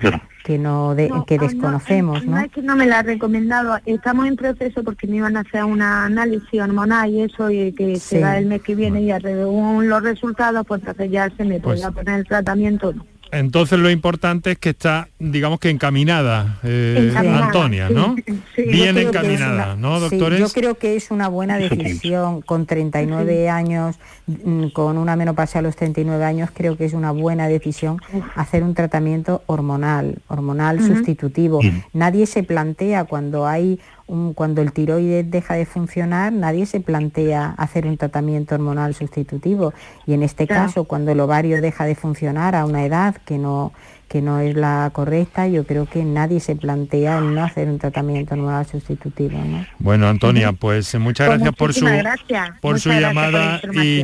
que no, que desconocemos, no, es que no me la ha recomendado, estamos en proceso porque me iban a hacer un análisis hormonal y eso y que se va el mes que viene y según los resultados pues entonces ya se me pues, poner el tratamiento. Entonces lo importante es que está, digamos que encaminada, eh, Antonia, ¿no? Bien encaminada, ¿no, doctores? yo creo que es una buena decisión con 39 años, mm, con una menopausia a los 39 años, creo que es una buena decisión hacer un tratamiento hormonal, hormonal sustitutivo. Nadie se plantea cuando hay cuando el tiroides deja de funcionar, nadie se plantea hacer un tratamiento hormonal sustitutivo. Y en este caso, cuando el ovario deja de funcionar a una edad que no, que no es la correcta, yo creo que nadie se plantea el no hacer un tratamiento hormonal sustitutivo. Bueno, Antonia, pues eh, muchas pues gracias por su, por su llamada y,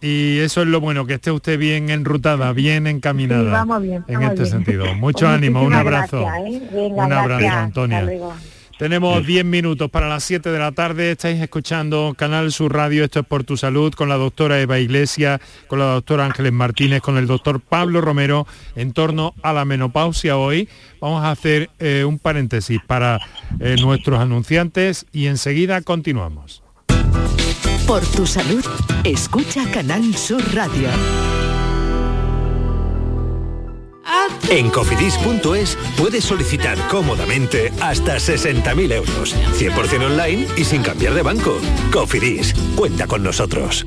y eso es lo bueno, que esté usted bien enrutada, bien encaminada en este sentido. Mucho pues ánimo, un abrazo. ¿eh? un abrazo, Antonia. Tenemos 10 minutos para las 7 de la tarde. Estáis escuchando Canal Sur Radio, esto es por tu salud, con la doctora Eva Iglesias, con la doctora Ángeles Martínez, con el doctor Pablo Romero, en torno a la menopausia hoy. Vamos a hacer eh, un paréntesis para eh, nuestros anunciantes y enseguida continuamos. Por tu salud, escucha Canal Sur Radio. En cofidis.es puedes solicitar cómodamente hasta 60.000 euros, 100% online y sin cambiar de banco. Cofidis, cuenta con nosotros.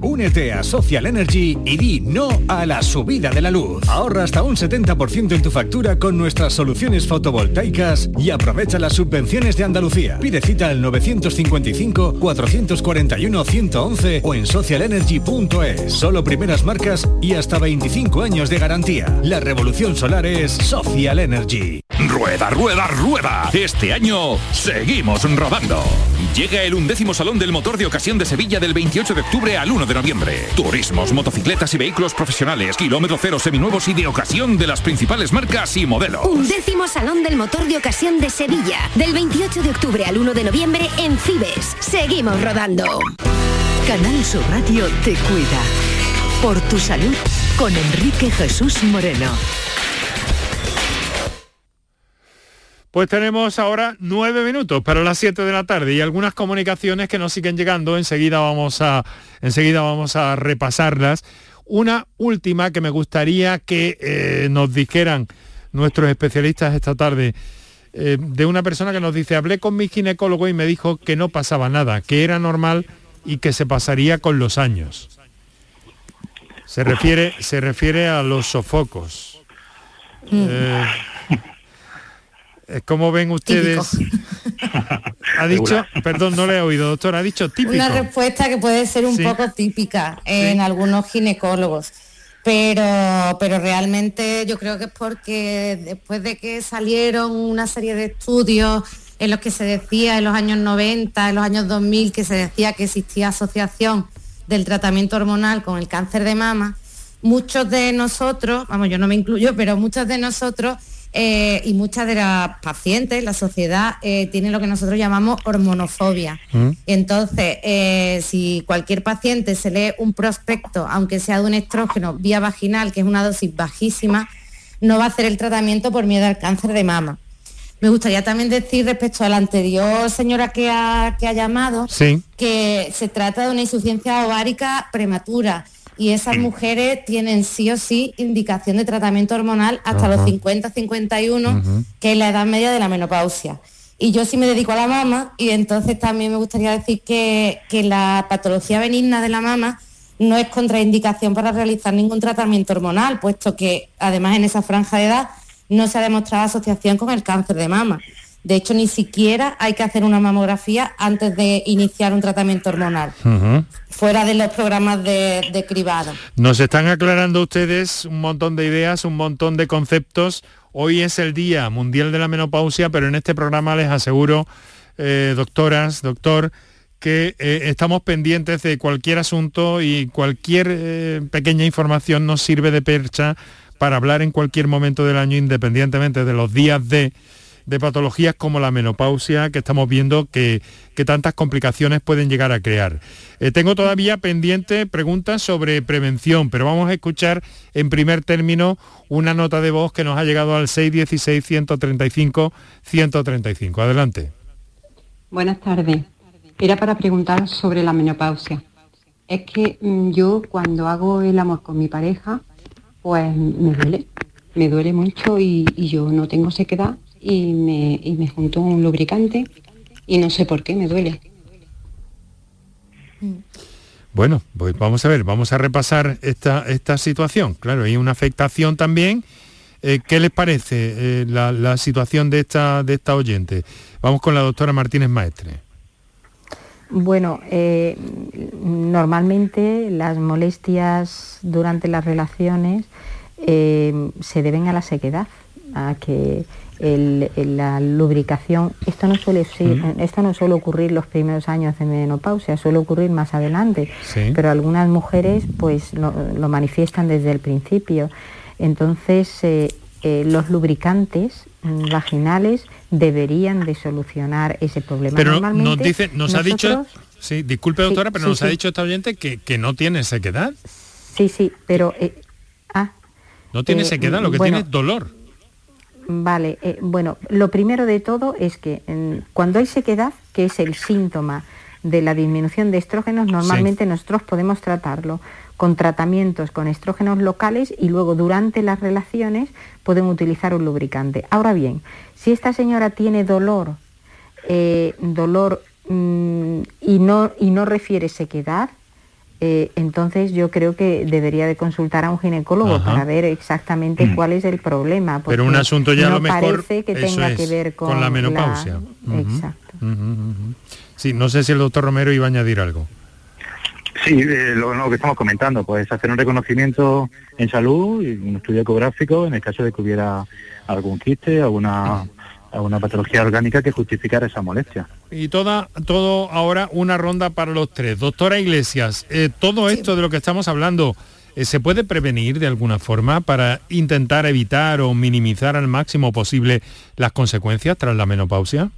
Únete a Social Energy y di no a la subida de la luz. Ahorra hasta un 70% en tu factura con nuestras soluciones fotovoltaicas y aprovecha las subvenciones de Andalucía. Pide cita al 955-441-111 o en socialenergy.es. Solo primeras marcas y hasta 25 años de garantía. La revolución solar es Social Energy. Rueda, rueda, rueda. Este año seguimos rodando. Llega el undécimo Salón del Motor de Ocasión de Sevilla del 28 de octubre al 1 de noviembre. Turismos, motocicletas y vehículos profesionales, kilómetro cero seminuevos y de ocasión de las principales marcas y modelos. Undécimo Salón del Motor de Ocasión de Sevilla. Del 28 de octubre al 1 de noviembre en Cibes. Seguimos rodando. Canal Sur Radio te cuida. Por tu salud con Enrique Jesús Moreno. Pues tenemos ahora nueve minutos para las siete de la tarde y algunas comunicaciones que nos siguen llegando. Enseguida vamos a, enseguida vamos a repasarlas. Una última que me gustaría que eh, nos dijeran nuestros especialistas esta tarde. Eh, de una persona que nos dice, hablé con mi ginecólogo y me dijo que no pasaba nada, que era normal y que se pasaría con los años. Se refiere, se refiere a los sofocos. Mm. Eh, ¿Cómo ven ustedes? ha dicho, perdón, no le he oído, doctor, ha dicho típico. Una respuesta que puede ser un poco típica en algunos ginecólogos. Pero, pero realmente yo creo que es porque después de que salieron una serie de estudios en los que se decía en los años 90, en los años 2000, que se decía que existía asociación del tratamiento hormonal con el cáncer de mama, muchos de nosotros, vamos, yo no me incluyo, pero muchos de nosotros eh, y muchas de las pacientes, la sociedad, eh, tiene lo que nosotros llamamos hormonofobia. Mm. Entonces, eh, si cualquier paciente se lee un prospecto, aunque sea de un estrógeno vía vaginal, que es una dosis bajísima, no va a hacer el tratamiento por miedo al cáncer de mama. Me gustaría también decir respecto a la anterior señora que ha, que ha llamado, que se trata de una insuficiencia ovárica prematura y esas mujeres tienen sí o sí indicación de tratamiento hormonal hasta los 50-51, que es la edad media de la menopausia. Y yo sí me dedico a la mama y entonces también me gustaría decir que, que la patología benigna de la mama no es contraindicación para realizar ningún tratamiento hormonal, puesto que además en esa franja de edad no se ha demostrado asociación con el cáncer de mama. De hecho, ni siquiera hay que hacer una mamografía antes de iniciar un tratamiento hormonal, fuera de los programas de, cribado. Nos están aclarando ustedes un montón de ideas, un montón de conceptos. Hoy es el Día Mundial de la Menopausia, pero en este programa les aseguro, eh, doctoras, doctor, que eh, estamos pendientes de cualquier asunto y cualquier eh, pequeña información nos sirve de percha para hablar en cualquier momento del año, independientemente de los días de de patologías como la menopausia que estamos viendo que, tantas complicaciones pueden llegar a crear. Eh, tengo todavía pendiente preguntas sobre prevención, pero vamos a escuchar en primer término una nota de voz que nos ha llegado al 616-135-135. Adelante. Buenas tardes. Era para preguntar sobre la menopausia. Es que mm, yo cuando hago el amor con mi pareja, pues me duele, me duele mucho y, yo no tengo sequedad y me, y me junto un lubricante y no sé por qué me duele. Bueno, pues vamos a ver, vamos a repasar esta, esta situación. Claro, hay una afectación también. Eh, ¿Qué les parece eh, la, situación de esta, de esta oyente? Vamos con la doctora Martínez Maestre. Bueno, eh, normalmente las molestias durante las relaciones se deben a la sequedad, a que la lubricación, esto no suele esto no suele ocurrir los primeros años de menopausia, suele ocurrir más adelante, pero algunas mujeres pues lo, manifiestan desde el principio. Entonces eh, eh, los lubricantes vaginales deberían de solucionar ese problema. Pero nos dice, nos ha dicho, sí, disculpe doctora, pero nos ha dicho esta oyente que, que, no tiene sequedad. Sí, sí, pero eh, ah, no tiene sequedad, lo que tiene es dolor. Vale, eh, bueno, lo primero de todo es que cuando hay sequedad, que es el síntoma de la disminución de estrógenos, normalmente nosotros podemos tratarlo con tratamientos con estrógenos locales y luego durante las relaciones pueden utilizar un lubricante. Ahora bien, si esta señora tiene dolor, eh, dolor mm, y, no, y no refiere sequedad, eh, entonces yo creo que debería de consultar a un ginecólogo para ver exactamente mm. cuál es el problema. Pero un asunto ya lo mejor parece que tenga que ver con, la menopausia. Exacto. Sí, no sé si el doctor Romero iba a añadir algo. Sí, eh, lo, que estamos comentando, pues hacer un reconocimiento en salud y un estudio ecográfico en el caso de que hubiera algún quiste, alguna a una patología orgánica que justificara esa molestia. Y toda, todo ahora una ronda para los tres. Doctora Iglesias, eh, todo esto de lo que estamos hablando, eh, ¿se puede prevenir de alguna forma para intentar evitar o minimizar al máximo posible las consecuencias tras la menopausia?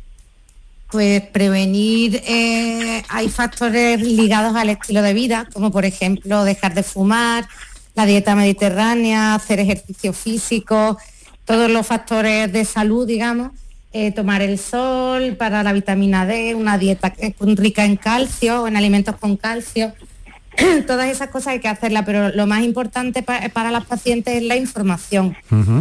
Pues prevenir, eh, hay factores ligados al estilo de vida, como por ejemplo dejar de fumar, la dieta mediterránea, hacer ejercicio físico, todos los factores de salud, digamos, eh, tomar el sol para la vitamina D, una dieta rica en calcio, en alimentos con calcio. Todas esas cosas hay que hacerlas, pero lo más importante para las pacientes es la información.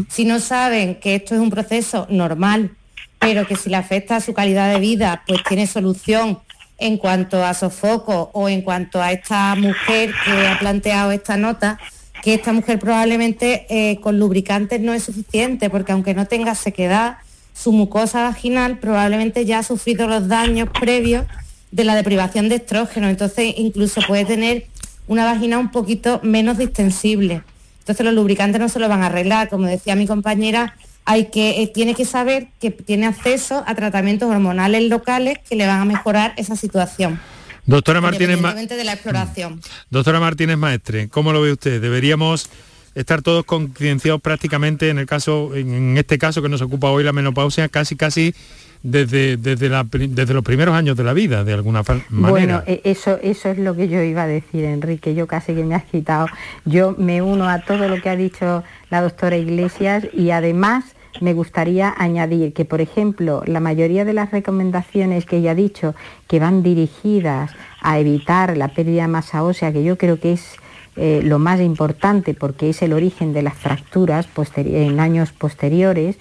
Si no saben que esto es un proceso normal, pero que si le afecta a su calidad de vida, pues tiene solución en cuanto a sofoco o en cuanto a esta mujer que ha planteado esta nota, que esta mujer probablemente eh, con lubricantes no es suficiente, porque aunque no tenga sequedad, su mucosa vaginal probablemente ya ha sufrido los daños previos de la deprivación de estrógeno, entonces incluso puede tener una vagina un poquito menos distensible. Entonces los lubricantes no se lo van a arreglar, como decía mi compañera, hay que, eh, tiene que saber que tiene acceso a tratamientos hormonales locales que le van a mejorar esa situación. Doctora Martínez, de la exploración. Mm. Doctora Martínez Maestre, ¿cómo lo ve usted? ¿Deberíamos estar todos concienciados prácticamente en el caso, en este caso que nos ocupa hoy la menopausia, casi casi desde, desde, desde los primeros años de la vida, de alguna manera. Bueno, e, eso, eso es lo que yo iba a decir, Enrique, yo casi que me has quitado. Yo me uno a todo lo que ha dicho la doctora Iglesias y además me gustaría añadir que, por ejemplo, la mayoría de las recomendaciones que ella ha dicho que van dirigidas a evitar la pérdida de masa ósea, que yo creo que es eh, lo más importante porque es el origen de las fracturas en años posteriores,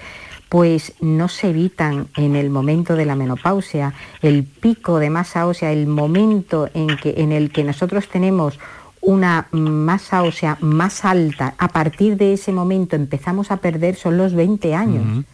pues no se evitan en el momento de la menopausia. El pico de masa ósea, el momento en, que, en el que nosotros tenemos una masa ósea más alta, a partir de ese momento empezamos a perder son los 20 años.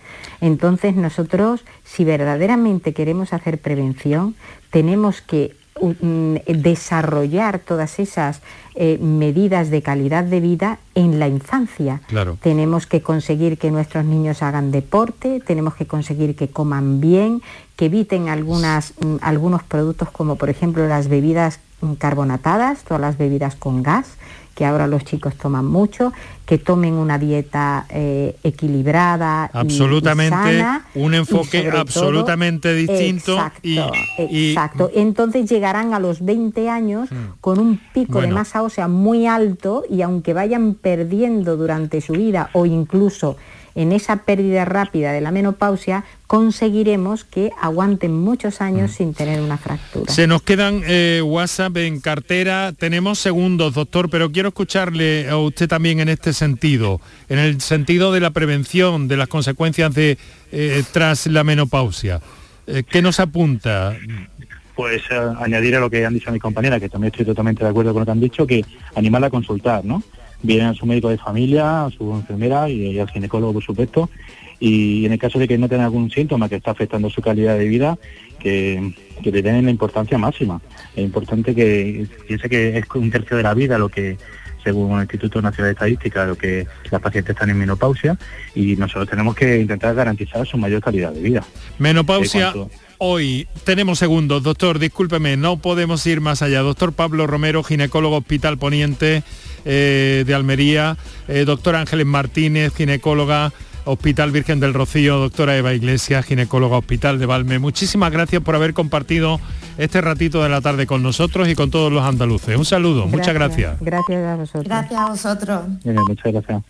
Entonces nosotros, si verdaderamente queremos hacer prevención, tenemos que mm, desarrollar todas esas eh, medidas de calidad de vida en la infancia. Tenemos que conseguir que nuestros niños hagan deporte, tenemos que conseguir que coman bien, que eviten algunas, mm, algunos productos como por ejemplo las bebidas carbonatadas, todas las bebidas con gas, que ahora los chicos toman mucho, que tomen una dieta eh, equilibrada. Absolutamente, un enfoque absolutamente distinto. Exacto, exacto. Entonces llegarán a los 20 años mm. con un pico de masa ósea muy alto y aunque vayan perdiendo durante su vida o incluso en esa pérdida rápida de la menopausia, conseguiremos que aguanten muchos años mm. sin tener una fractura. Se nos quedan eh, WhatsApp en cartera, tenemos segundos, doctor, pero quiero escucharle a usted también en este sentido, en el sentido de la prevención de las consecuencias de eh, tras la menopausia. Eh, ¿Qué nos apunta? Pues añadir a lo que han dicho mis compañeras, que también estoy totalmente de acuerdo con lo que han dicho, que animarla a consultar, ¿no? Vienen a su médico de familia, a su enfermera y, al ginecólogo, por supuesto. Y en el caso de que no tenga algún síntoma que está afectando su calidad de vida, que, le den la importancia máxima. Es importante que piense que es un tercio de la vida lo que según el Instituto Nacional de Estadística, lo que las pacientes están en menopausia y nosotros tenemos que intentar garantizar su mayor calidad de vida. Menopausia. Hoy tenemos segundos, doctor, discúlpeme, no podemos ir más allá. Doctor Pablo Romero, ginecólogo Hospital Poniente, eh, de Almería, eh, doctora Ángeles Martínez, ginecóloga Hospital Virgen del Rocío, doctora Eva Iglesias, ginecóloga Hospital de Valme. Muchísimas gracias por haber compartido este ratito de la tarde con nosotros y con todos los andaluces. Un saludo, muchas gracias. Gracias a vosotros. Gracias a vosotros. muchas gracias.